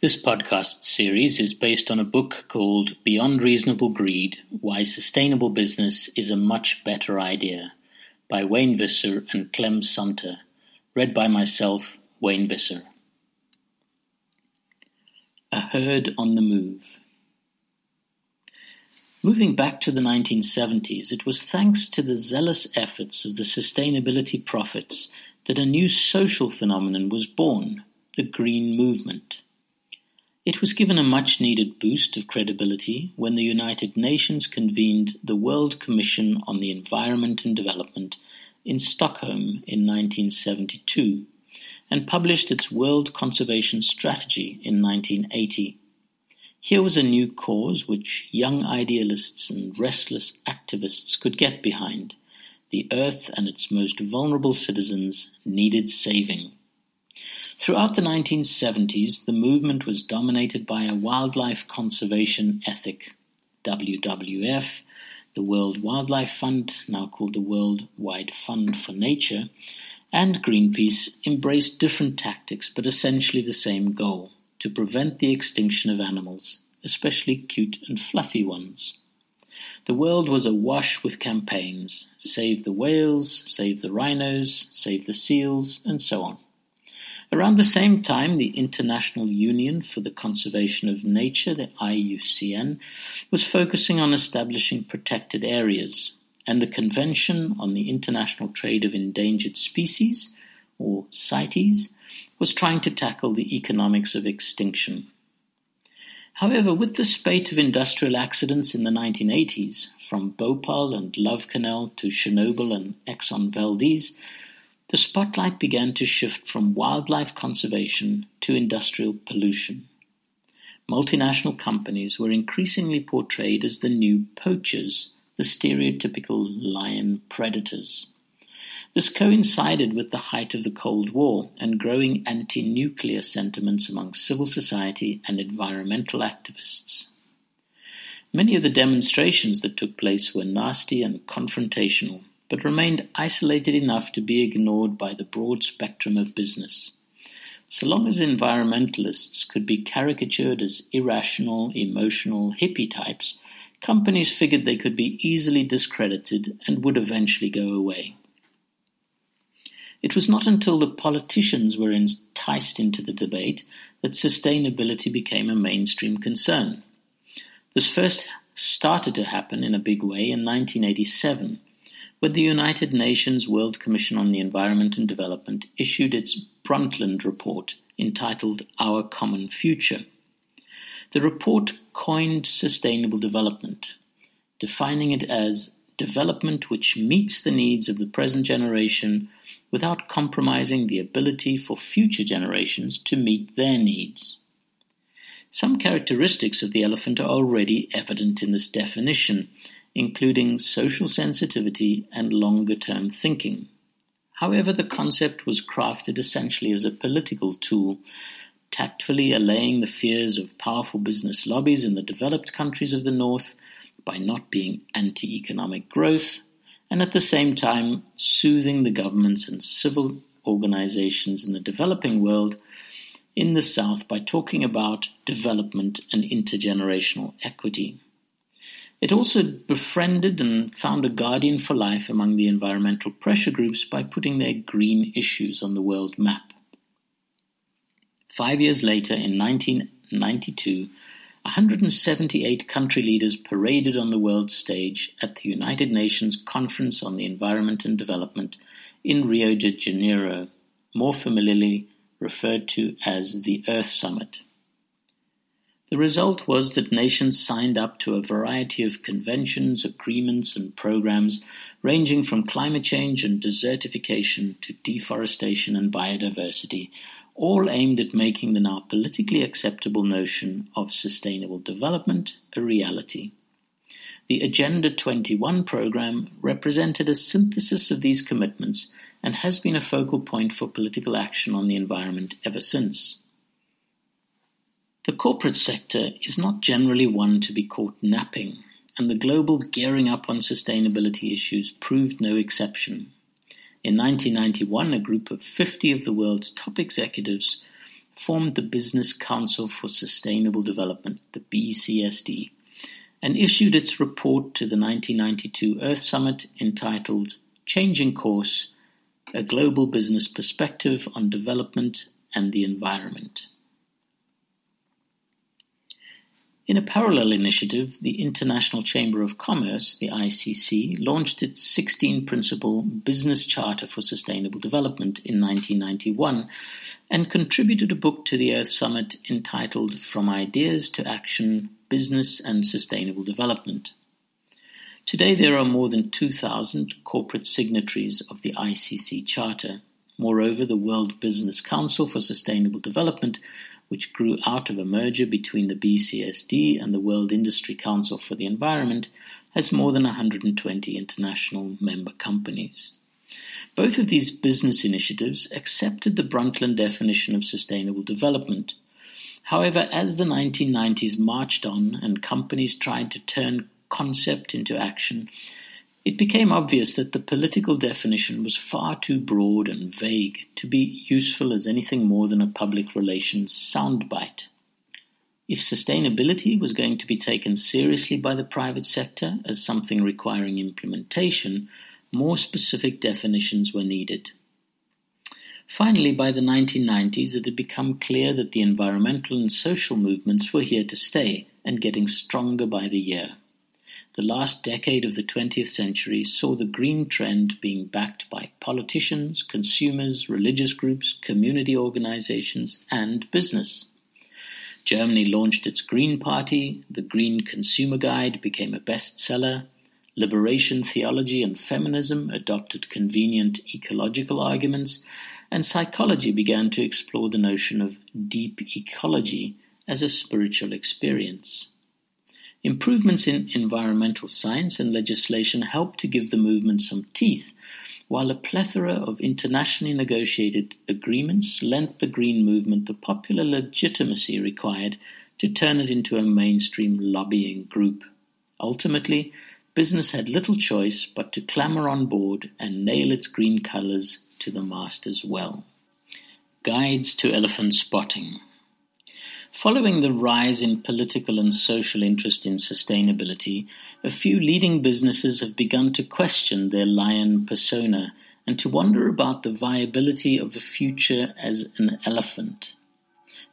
This podcast series is based on a book called Beyond Reasonable Greed Why Sustainable Business is a Much Better Idea by Wayne Visser and Clem Sunter, read by myself, Wayne Visser. A Herd on the Move. Moving back to the 1970s, it was thanks to the zealous efforts of the sustainability prophets that a new social phenomenon was born the Green Movement. It was given a much needed boost of credibility when the United Nations convened the World Commission on the Environment and Development in Stockholm in 1972 and published its World Conservation Strategy in 1980. Here was a new cause which young idealists and restless activists could get behind. The Earth and its most vulnerable citizens needed saving. Throughout the 1970s, the movement was dominated by a wildlife conservation ethic. WWF, the World Wildlife Fund, now called the World Wide Fund for Nature, and Greenpeace embraced different tactics but essentially the same goal to prevent the extinction of animals, especially cute and fluffy ones. The world was awash with campaigns save the whales, save the rhinos, save the seals, and so on. Around the same time, the International Union for the Conservation of Nature, the IUCN, was focusing on establishing protected areas, and the Convention on the International Trade of Endangered Species, or CITES, was trying to tackle the economics of extinction. However, with the spate of industrial accidents in the 1980s, from Bhopal and Love Canal to Chernobyl and Exxon Valdez, the spotlight began to shift from wildlife conservation to industrial pollution. Multinational companies were increasingly portrayed as the new poachers, the stereotypical lion predators. This coincided with the height of the Cold War and growing anti-nuclear sentiments among civil society and environmental activists. Many of the demonstrations that took place were nasty and confrontational, but remained isolated enough to be ignored by the broad spectrum of business. So long as environmentalists could be caricatured as irrational, emotional, hippie types, companies figured they could be easily discredited and would eventually go away. It was not until the politicians were enticed into the debate that sustainability became a mainstream concern. This first started to happen in a big way in 1987, when the United Nations World Commission on the Environment and Development issued its Brundtland Report entitled Our Common Future. The report coined sustainable development, defining it as development which meets the needs of the present generation without compromising the ability for future generations to meet their needs. Some characteristics of the elephant are already evident in this definition, including social sensitivity and longer term thinking. However, the concept was crafted essentially as a political tool, tactfully allaying the fears of powerful business lobbies in the developed countries of the North by not being anti economic growth, and at the same time soothing the governments and civil organizations in the developing world in the South by talking about development and intergenerational equity. It also befriended and found a guardian for life among the environmental pressure groups by putting their green issues on the world map. Five years later, in 1992, 178 country leaders paraded on the world stage at the United Nations Conference on the Environment and Development in Rio de Janeiro, more familiarly referred to as the Earth Summit. The result was that nations signed up to a variety of conventions, agreements, and programs ranging from climate change and desertification to deforestation and biodiversity, all aimed at making the now politically acceptable notion of sustainable development a reality. The Agenda 21 program represented a synthesis of these commitments and has been a focal point for political action on the environment ever since. The corporate sector is not generally one to be caught napping, and the global gearing up on sustainability issues proved no exception. In 1991, a group of 50 of the world's top executives formed the Business Council for Sustainable Development, the BCSD, and issued its report to the 1992 Earth Summit entitled Changing Course A Global Business Perspective on Development and the Environment. In a parallel initiative, the International Chamber of Commerce, the ICC, launched its 16 principle Business Charter for Sustainable Development in 1991 and contributed a book to the Earth Summit entitled From Ideas to Action Business and Sustainable Development. Today, there are more than 2,000 corporate signatories of the ICC Charter. Moreover, the World Business Council for Sustainable Development which grew out of a merger between the BCSD and the World Industry Council for the Environment, has more than 120 international member companies. Both of these business initiatives accepted the Brundtland definition of sustainable development. However, as the 1990s marched on and companies tried to turn concept into action, it became obvious that the political definition was far too broad and vague to be useful as anything more than a public relations soundbite. If sustainability was going to be taken seriously by the private sector as something requiring implementation, more specific definitions were needed. Finally, by the 1990s, it had become clear that the environmental and social movements were here to stay and getting stronger by the year. The last decade of the twentieth century saw the green trend being backed by politicians, consumers, religious groups, community organizations, and business. Germany launched its Green Party, the Green Consumer Guide became a bestseller, liberation theology and feminism adopted convenient ecological arguments, and psychology began to explore the notion of deep ecology as a spiritual experience. Improvements in environmental science and legislation helped to give the movement some teeth, while a plethora of internationally negotiated agreements lent the Green movement the popular legitimacy required to turn it into a mainstream lobbying group. Ultimately, business had little choice but to clamber on board and nail its green colors to the mast as well. Guides to Elephant Spotting Following the rise in political and social interest in sustainability, a few leading businesses have begun to question their lion persona and to wonder about the viability of the future as an elephant.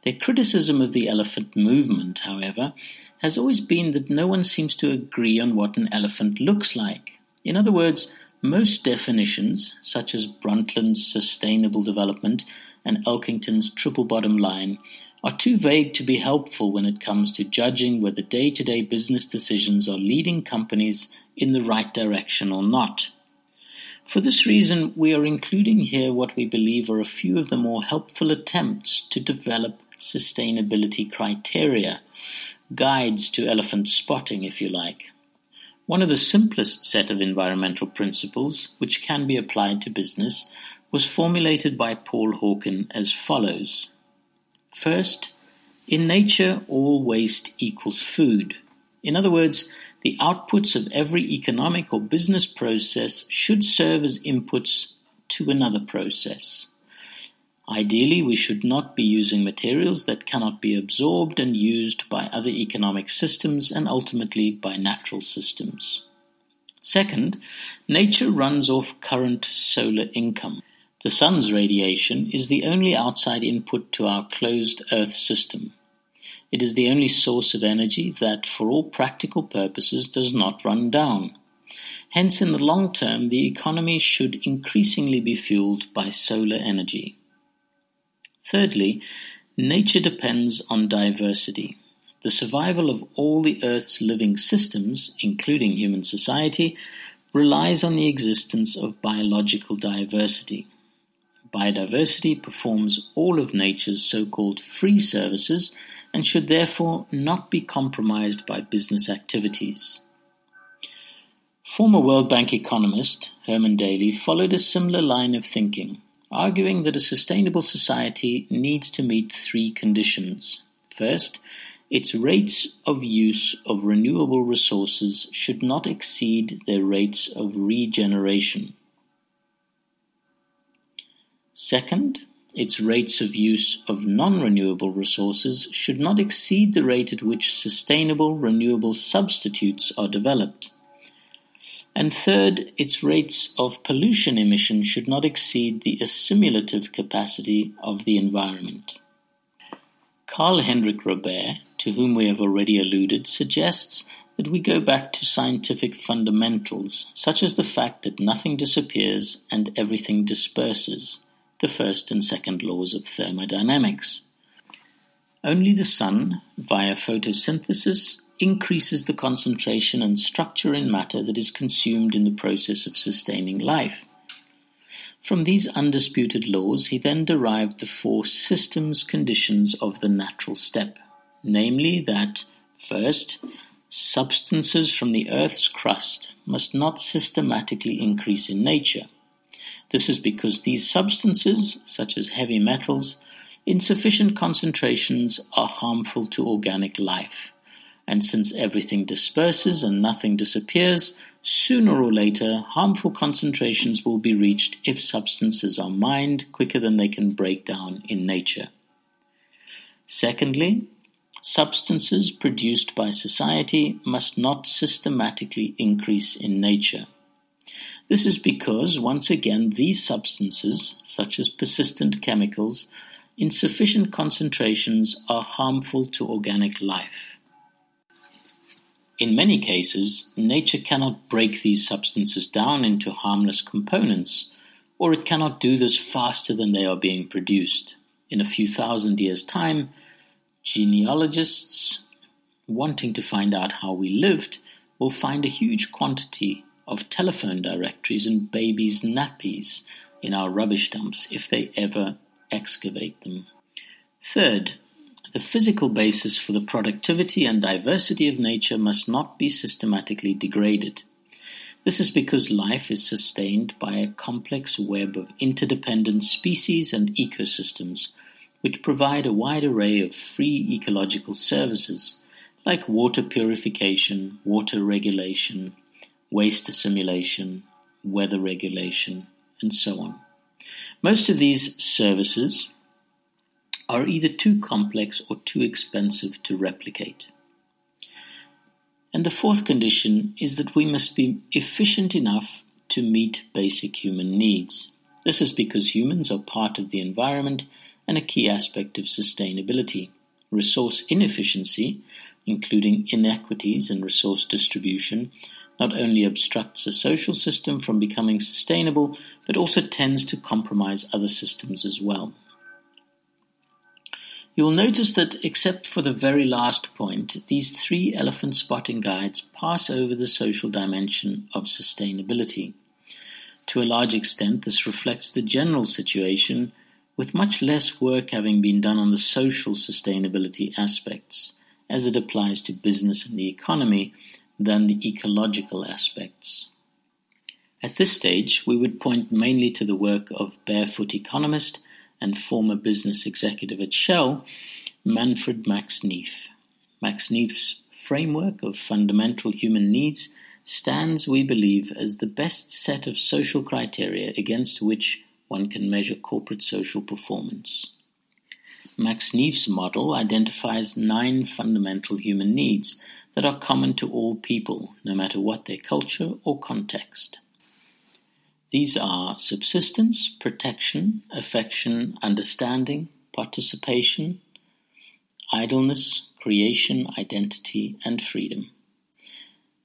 Their criticism of the elephant movement, however, has always been that no one seems to agree on what an elephant looks like. In other words, most definitions, such as Brundtland's sustainable development and Elkington's triple bottom line, are too vague to be helpful when it comes to judging whether day to day business decisions are leading companies in the right direction or not. For this reason, we are including here what we believe are a few of the more helpful attempts to develop sustainability criteria, guides to elephant spotting, if you like. One of the simplest set of environmental principles, which can be applied to business, was formulated by Paul Hawken as follows First, in nature, all waste equals food. In other words, the outputs of every economic or business process should serve as inputs to another process. Ideally, we should not be using materials that cannot be absorbed and used by other economic systems and ultimately by natural systems. Second, nature runs off current solar income. The Sun's radiation is the only outside input to our closed Earth system. It is the only source of energy that, for all practical purposes, does not run down. Hence, in the long term, the economy should increasingly be fueled by solar energy. Thirdly, nature depends on diversity. The survival of all the Earth's living systems, including human society, relies on the existence of biological diversity. Biodiversity performs all of nature's so-called free services and should therefore not be compromised by business activities. Former World Bank economist Herman Daly followed a similar line of thinking, arguing that a sustainable society needs to meet three conditions. First, its rates of use of renewable resources should not exceed their rates of regeneration. Second, its rates of use of non-renewable resources should not exceed the rate at which sustainable renewable substitutes are developed. And third, its rates of pollution emission should not exceed the assimilative capacity of the environment. Karl Henrik Robert, to whom we have already alluded, suggests that we go back to scientific fundamentals, such as the fact that nothing disappears and everything disperses, the first and second laws of thermodynamics. Only the sun, via photosynthesis, increases the concentration and structure in matter that is consumed in the process of sustaining life. From these undisputed laws, he then derived the four systems conditions of the natural step, namely that, first, substances from the Earth's crust must not systematically increase in nature. This is because these substances, such as heavy metals, in sufficient concentrations are harmful to organic life. And since everything disperses and nothing disappears, sooner or later harmful concentrations will be reached if substances are mined quicker than they can break down in nature. Secondly, substances produced by society must not systematically increase in nature. This is because, once again, these substances, such as persistent chemicals, in sufficient concentrations are harmful to organic life. In many cases, nature cannot break these substances down into harmless components, or it cannot do this faster than they are being produced. In a few thousand years' time, genealogists, wanting to find out how we lived, will find a huge quantity of telephone directories and babies' nappies in our rubbish dumps if they ever excavate them. Third, the physical basis for the productivity and diversity of nature must not be systematically degraded. This is because life is sustained by a complex web of interdependent species and ecosystems, which provide a wide array of free ecological services like water purification, water regulation, waste assimilation, weather regulation, and so on. Most of these services are either too complex or too expensive to replicate. And the fourth condition is that we must be efficient enough to meet basic human needs. This is because humans are part of the environment and a key aspect of sustainability. Resource inefficiency, including inequities in resource distribution, not only obstructs a social system from becoming sustainable, but also tends to compromise other systems as well. You will notice that, except for the very last point, these three elephant spotting guides pass over the social dimension of sustainability. To a large extent, this reflects the general situation, with much less work having been done on the social sustainability aspects, as it applies to business and the economy, than the ecological aspects. At this stage, we would point mainly to the work of barefoot economist and former business executive at Shell, Manfred Max Neef. Max Neef's framework of fundamental human needs stands, we believe, as the best set of social criteria against which one can measure corporate social performance. Max Neef's model identifies nine fundamental human needs that are common to all people, no matter what their culture or context. These are subsistence, protection, affection, understanding, participation, idleness, creation, identity, and freedom.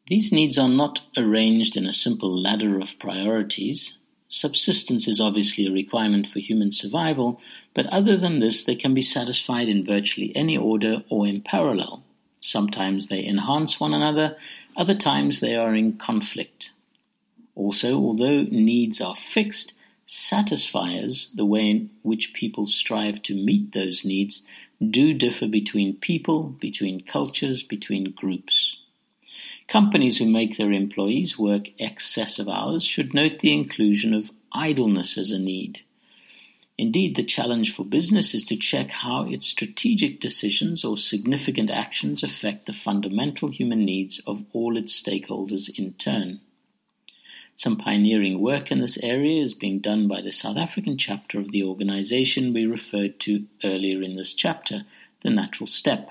These needs are not arranged in a simple ladder of priorities. Subsistence is obviously a requirement for human survival, but other than this, they can be satisfied in virtually any order or in parallel. Sometimes they enhance one another, other times they are in conflict. Also, although needs are fixed, satisfiers, the way in which people strive to meet those needs, do differ between people, between cultures, between groups. Companies who make their employees work excessive hours should note the inclusion of idleness as a need. Indeed, the challenge for business is to check how its strategic decisions or significant actions affect the fundamental human needs of all its stakeholders in turn. Some pioneering work in this area is being done by the South African chapter of the organization we referred to earlier in this chapter, the Natural Step.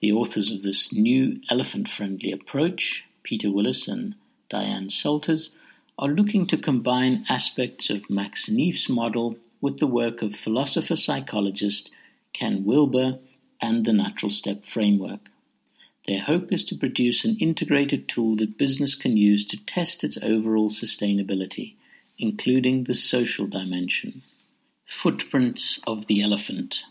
The authors of this new elephant friendly approach, Peter Willis and Diane Salters, are looking to combine aspects of Max Neef's model with the work of philosopher psychologist Ken Wilber and the Natural Step framework. Their hope is to produce an integrated tool that business can use to test its overall sustainability, including the social dimension. Footprints of the elephant.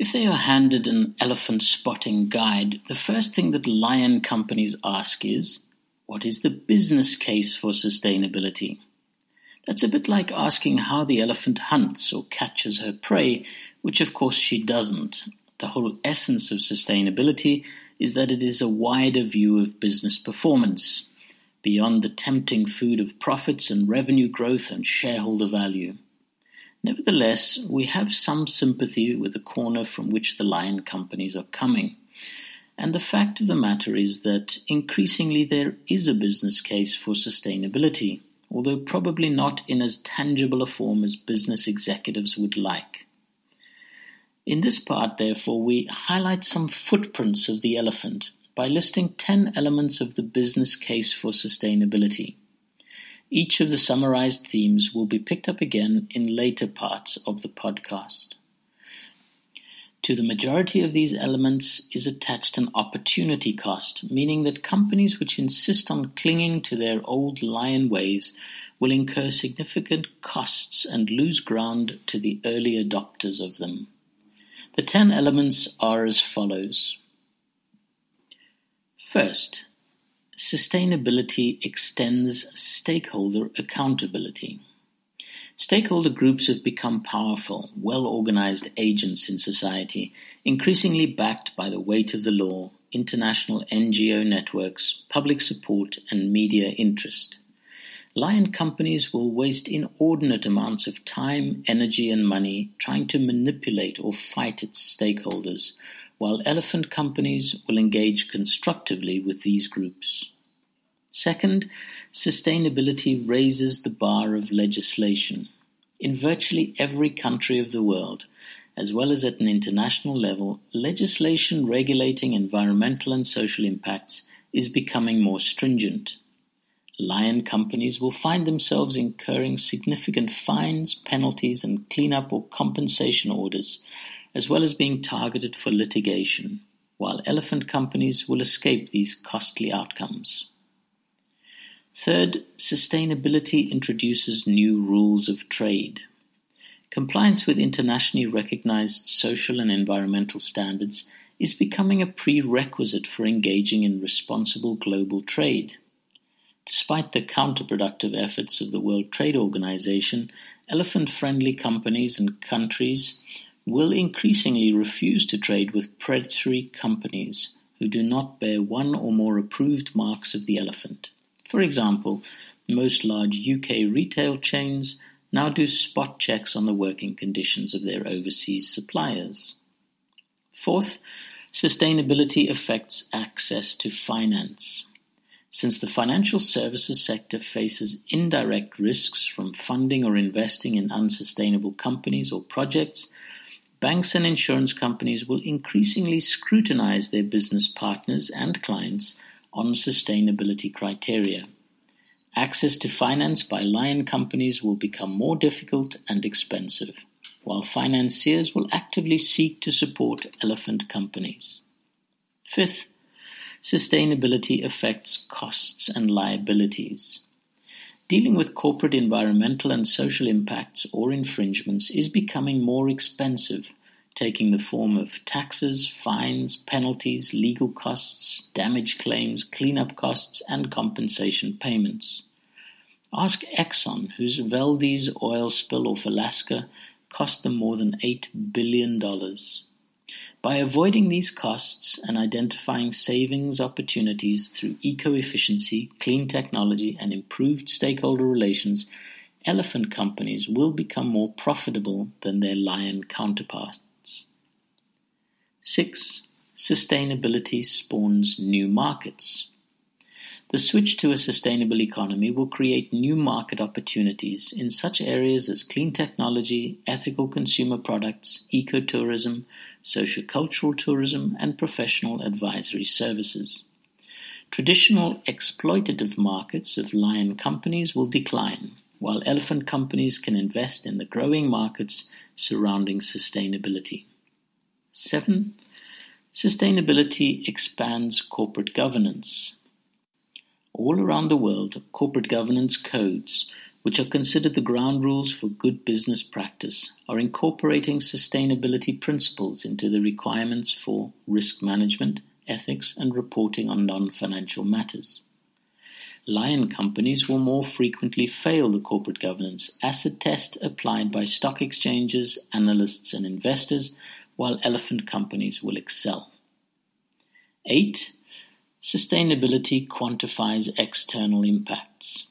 If they are handed an elephant spotting guide, the first thing that lion companies ask is, what is the business case for sustainability? That's a bit like asking how the elephant hunts or catches her prey, which of course she doesn't, the whole essence of sustainability is that it is a wider view of business performance, beyond the tempting food of profits and revenue growth and shareholder value. Nevertheless, we have some sympathy with the corner from which the lion companies are coming. And the fact of the matter is that increasingly there is a business case for sustainability, although probably not in as tangible a form as business executives would like. In this part, therefore, we highlight some footprints of the elephant by listing 10 elements of the business case for sustainability. Each of the summarized themes will be picked up again in later parts of the podcast. To the majority of these elements is attached an opportunity cost, meaning that companies which insist on clinging to their old lion ways will incur significant costs and lose ground to the early adopters of them. The ten elements are as follows. First, sustainability extends stakeholder accountability. Stakeholder groups have become powerful, well organized agents in society, increasingly backed by the weight of the law, international NGO networks, public support, and media interest. Lion companies will waste inordinate amounts of time, energy, and money trying to manipulate or fight its stakeholders, while elephant companies will engage constructively with these groups. Second, sustainability raises the bar of legislation. In virtually every country of the world, as well as at an international level, legislation regulating environmental and social impacts is becoming more stringent. Lion companies will find themselves incurring significant fines, penalties, and cleanup or compensation orders, as well as being targeted for litigation, while elephant companies will escape these costly outcomes. Third, sustainability introduces new rules of trade. Compliance with internationally recognized social and environmental standards is becoming a prerequisite for engaging in responsible global trade. Despite the counterproductive efforts of the World Trade Organization, elephant friendly companies and countries will increasingly refuse to trade with predatory companies who do not bear one or more approved marks of the elephant. For example, most large UK retail chains now do spot checks on the working conditions of their overseas suppliers. Fourth, sustainability affects access to finance. Since the financial services sector faces indirect risks from funding or investing in unsustainable companies or projects, banks and insurance companies will increasingly scrutinize their business partners and clients on sustainability criteria. Access to finance by lion companies will become more difficult and expensive, while financiers will actively seek to support elephant companies. Fifth, sustainability affects costs and liabilities. Dealing with corporate environmental and social impacts or infringements is becoming more expensive, taking the form of taxes, fines, penalties, legal costs, damage claims, cleanup costs, and compensation payments. Ask Exxon, whose Valdez oil spill off Alaska cost them more than $8 billion. By avoiding these costs and identifying savings opportunities through eco-efficiency, clean technology, and improved stakeholder relations, elephant companies will become more profitable than their lion counterparts. 6. Sustainability spawns new markets. The switch to a sustainable economy will create new market opportunities in such areas as clean technology, ethical consumer products, ecotourism, sociocultural tourism, and professional advisory services. Traditional exploitative markets of lion companies will decline, while elephant companies can invest in the growing markets surrounding sustainability. 7. Sustainability expands corporate governance. All around the world, corporate governance codes, which are considered the ground rules for good business practice, are incorporating sustainability principles into the requirements for risk management, ethics, and reporting on non financial matters. Lion companies will more frequently fail the corporate governance acid test applied by stock exchanges, analysts, and investors, while elephant companies will excel. 8. Sustainability quantifies external impacts.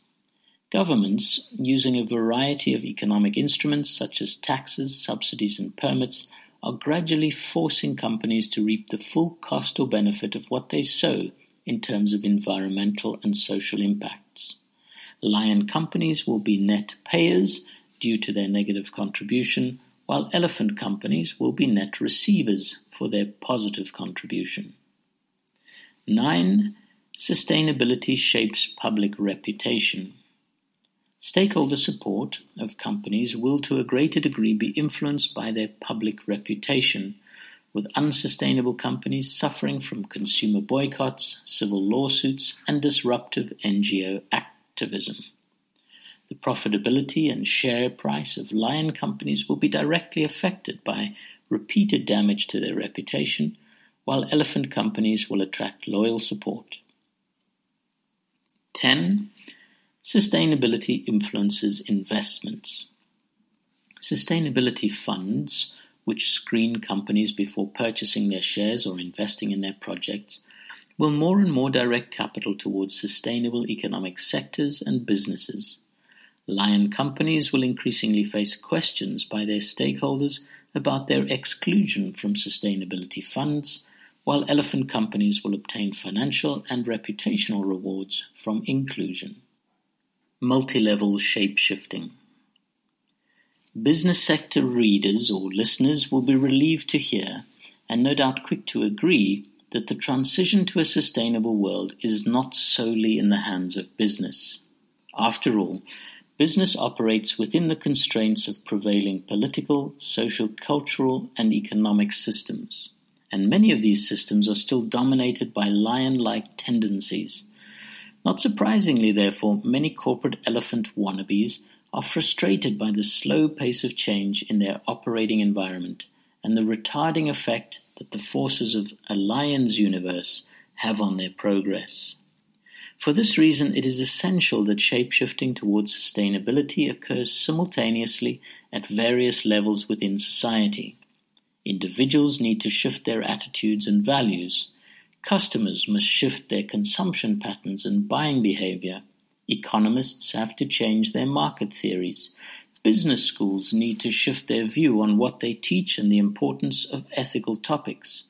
Governments, using a variety of economic instruments such as taxes, subsidies, and permits, are gradually forcing companies to reap the full cost or benefit of what they sow in terms of environmental and social impacts. Lion companies will be net payers due to their negative contribution, while elephant companies will be net receivers for their positive contribution. 9. Sustainability shapes public reputation. Stakeholder support of companies will to a greater degree be influenced by their public reputation, with unsustainable companies suffering from consumer boycotts, civil lawsuits, and disruptive NGO activism. The profitability and share price of lion companies will be directly affected by repeated damage to their reputation while elephant companies will attract loyal support. 10. Sustainability influences investments. Sustainability funds, which screen companies before purchasing their shares or investing in their projects, will more and more direct capital towards sustainable economic sectors and businesses. Lion companies will increasingly face questions by their stakeholders about their exclusion from sustainability funds while elephant companies will obtain financial and reputational rewards from inclusion. Multi-level shape-shifting. Business sector readers or listeners will be relieved to hear, and no doubt quick to agree, that the transition to a sustainable world is not solely in the hands of business. After all, business operates within the constraints of prevailing political, social, cultural, and economic systems and many of these systems are still dominated by lion-like tendencies. Not surprisingly, therefore, many corporate elephant wannabes are frustrated by the slow pace of change in their operating environment and the retarding effect that the forces of a lion's universe have on their progress. For this reason, it is essential that shapeshifting towards sustainability occurs simultaneously at various levels within society. Individuals need to shift their attitudes and values. Customers must shift their consumption patterns and buying behavior. Economists have to change their market theories. Business schools need to shift their view on what they teach and the importance of ethical topics.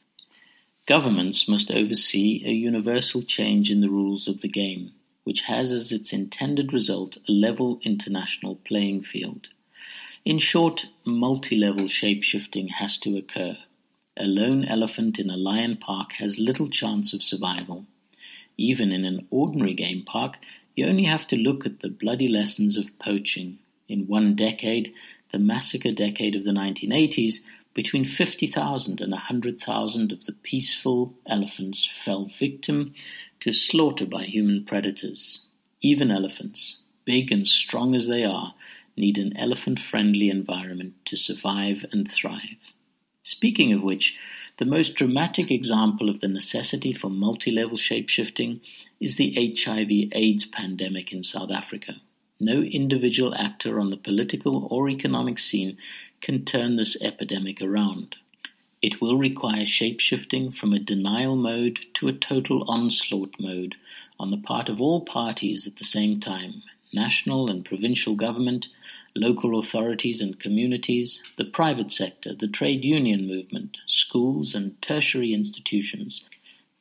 Governments must oversee a universal change in the rules of the game, which has as its intended result a level international playing field. In short, multi-level shape-shifting has to occur. A lone elephant in a lion park has little chance of survival. Even in an ordinary game park, you only have to look at the bloody lessons of poaching. In one decade, the massacre decade of the 1980s, between 50,000 and 100,000 of the peaceful elephants fell victim to slaughter by human predators. Even elephants, big and strong as they are, need an elephant-friendly environment to survive and thrive. Speaking of which, the most dramatic example of the necessity for multi-level shapeshifting is the HIV AIDS pandemic in South Africa. No individual actor on the political or economic scene can turn this epidemic around. It will require shapeshifting from a denial mode to a total onslaught mode on the part of all parties at the same time national and provincial government, local authorities and communities, the private sector, the trade union movement, schools and tertiary institutions,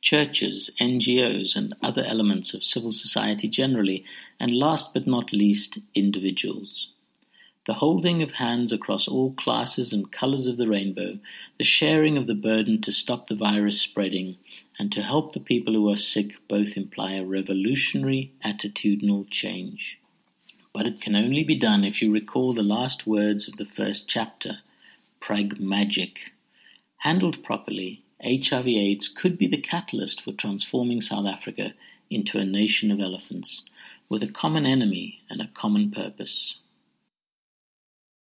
churches, NGOs, and other elements of civil society generally, and last but not least, individuals. The holding of hands across all classes and colors of the rainbow, the sharing of the burden to stop the virus spreading, and to help the people who are sick both imply a revolutionary attitudinal change. But it can only be done if you recall the last words of the first chapter, pragmagic. Handled properly, HIV/AIDS could be the catalyst for transforming South Africa into a nation of elephants, with a common enemy and a common purpose.